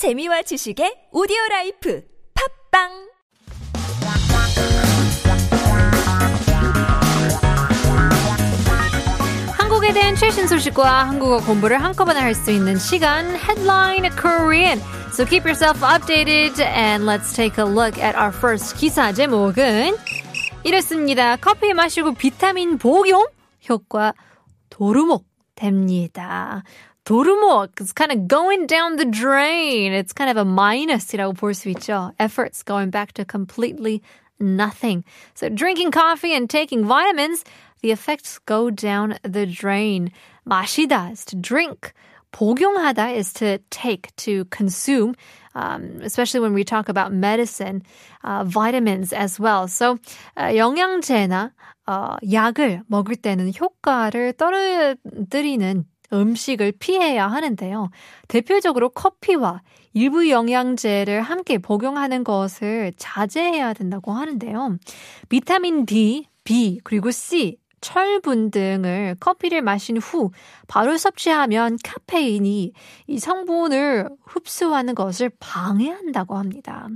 재미와 지식의 오디오 라이프 팝빵 한국에 대한 최신 소식과 한국어 공부를 한꺼번에 할 수 있는 시간 Headline Korean. So keep yourself updated and let's take a look at our first 기사 제목은 이렇습니다. 커피 마시고 비타민 복용 효과 도루묵 됩니다. 도루묵 is kind of going down the drain. It's kind of a minus이라고 볼 수 있죠. Efforts going back to completely nothing. So drinking coffee and taking vitamins, the effects go down the drain. 마시다 is to drink. 복용하다 is to take, to consume, um, especially when we talk about medicine, uh, vitamins as well. So uh, 영양제나 어, 약을 먹을 때는 효과를 떨어뜨리는 음식을 피해야 하는데요. 대표적으로 커피와 일부 영양제를 함께 복용하는 것을 자제해야 된다고 하는데요. 비타민 D, B, 그리고 C, 철분 등을 커피를 마신 후 바로 섭취하면 카페인이 이 성분을 흡수하는 것을 방해한다고 합니다.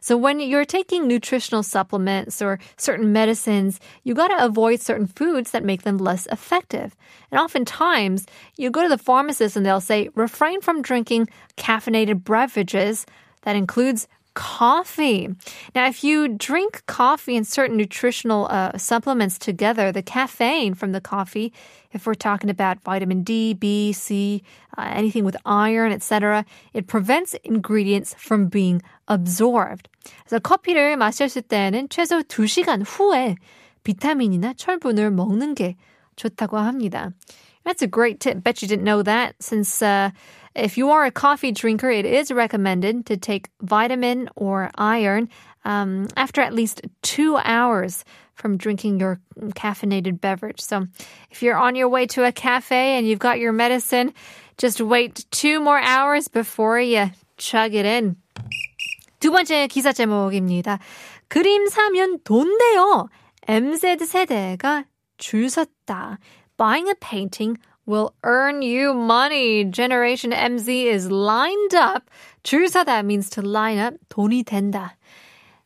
So when you're taking nutritional supplements or certain medicines, you got to avoid certain foods that make them less effective. And oftentimes, you go to the pharmacist and they'll say, refrain from drinking caffeinated beverages. That includes coffee. Now, if you drink coffee and certain nutritional uh, supplements together, the caffeine from the coffee, if we're talking about vitamin D, B, C, uh, anything with iron, etc., it prevents ingredients from being absorbed. 그래서 커피를 마셨을 때는 최소 2시간 후에 비타민이나 철분을 먹는 게 좋다고 합니다. That's a great tip. Bet you didn't know that since uh, if you are a coffee drinker, it is recommended to take vitamin or iron um, after at least two hours from drinking your caffeinated beverage. So if you're on your way to a cafe and you've got your medicine, just wait two more hours before you chug it in. 두 번째 기사 제목입니다. 그림 사면 돈대요. MZ 세대가 줄 섰다. Buying a painting will earn you money. Generation MZ is lined up. 줄 서다 means to line up. 돈이 된다.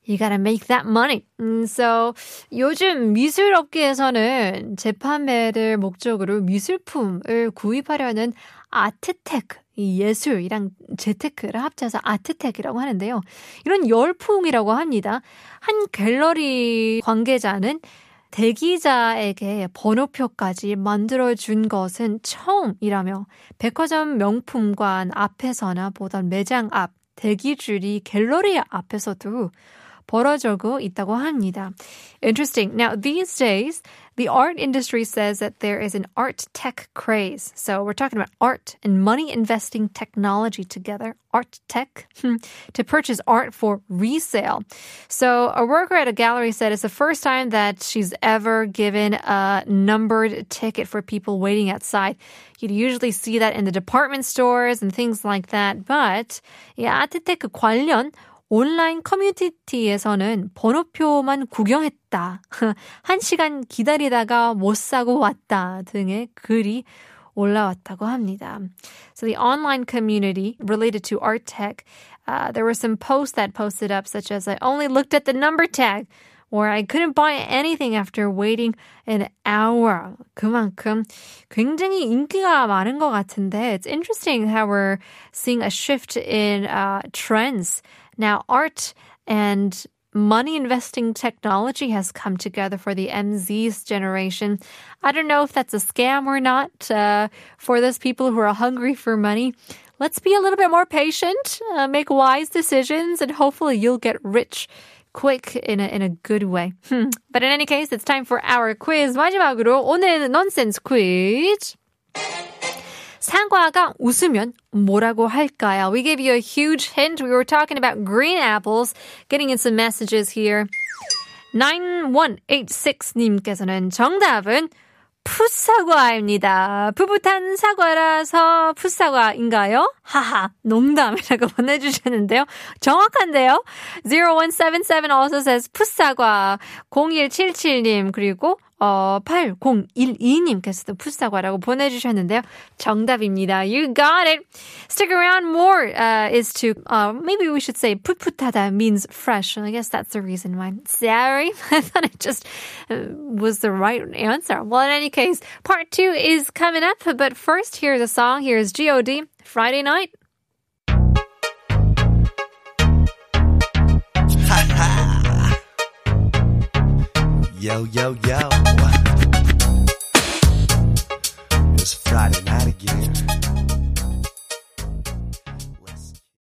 You gotta make that money. 음, so 요즘 미술 업계에서는 재판매를 목적으로 미술품을 구입하려는 아트테크, 이 예술이랑 재테크를 합쳐서 아트텍이라고 하는데요. 이런 열풍이라고 합니다. 한 갤러리 관계자는 대기자에게 번호표까지 만들어준 것은 처음이라며 백화점 명품관 앞에서나 보던 매장 앞 대기줄이 갤러리 앞에서도 벌어지고 있다고 합니다. Interesting. Now, these days, the art industry says that there is an art tech craze. So we're talking about art and money investing technology together, art tech, to purchase art for resale. So a worker at a gallery said it's the first time that she's ever given a numbered ticket for people waiting outside. You'd usually see that in the department stores and things like that. But 이 아트테크 관련 온라인 커뮤니티에서는 번호표만 구경했다. 한 시간 기다리다가 못 사고 왔다 등의 글이 올라왔다고 합니다. So the online community related to art tech, uh, there were some posts that posted up such as I only looked at the number tag or I couldn't buy anything after waiting an hour. 그만큼 굉장히 인기가 많은 것 같은데 it's interesting how we're seeing a shift in uh, trends now, art and money investing technology has come together for the MZ's generation. I don't know if that's a scam or not uh, for those people who are hungry for money. Let's be a little bit more patient, uh, make wise decisions, and hopefully you'll get rich quick in a, in a good way. Hmm. But in any case, it's time for our quiz. 마지막으로 오늘 nonsense quiz. 사과가 웃으면 뭐라고 할까요? We gave you a huge hint. We were talking about green apples. Getting in some messages here. 9186님께서는 정답은 풋사과입니다. 풋풋한 사과라서 풋사과인가요? 하하, 농담이라고 보내주셨는데요. 정확한데요? 0177 also says 풋사과. 0177님, 그리고 어, 8012님께서도 풋사과라고 보내주셨는데요. 정답입니다. You got it. Stick around. More uh, is to, uh, maybe we should say 풋풋하다 means fresh. I guess that's the reason why. Sorry. I thought it just uh, was the right answer. Well, in any case, part two is coming up. But first, here's a song. Here's G.O.D. Friday Night. Yo, yo, yo. It's Friday night again.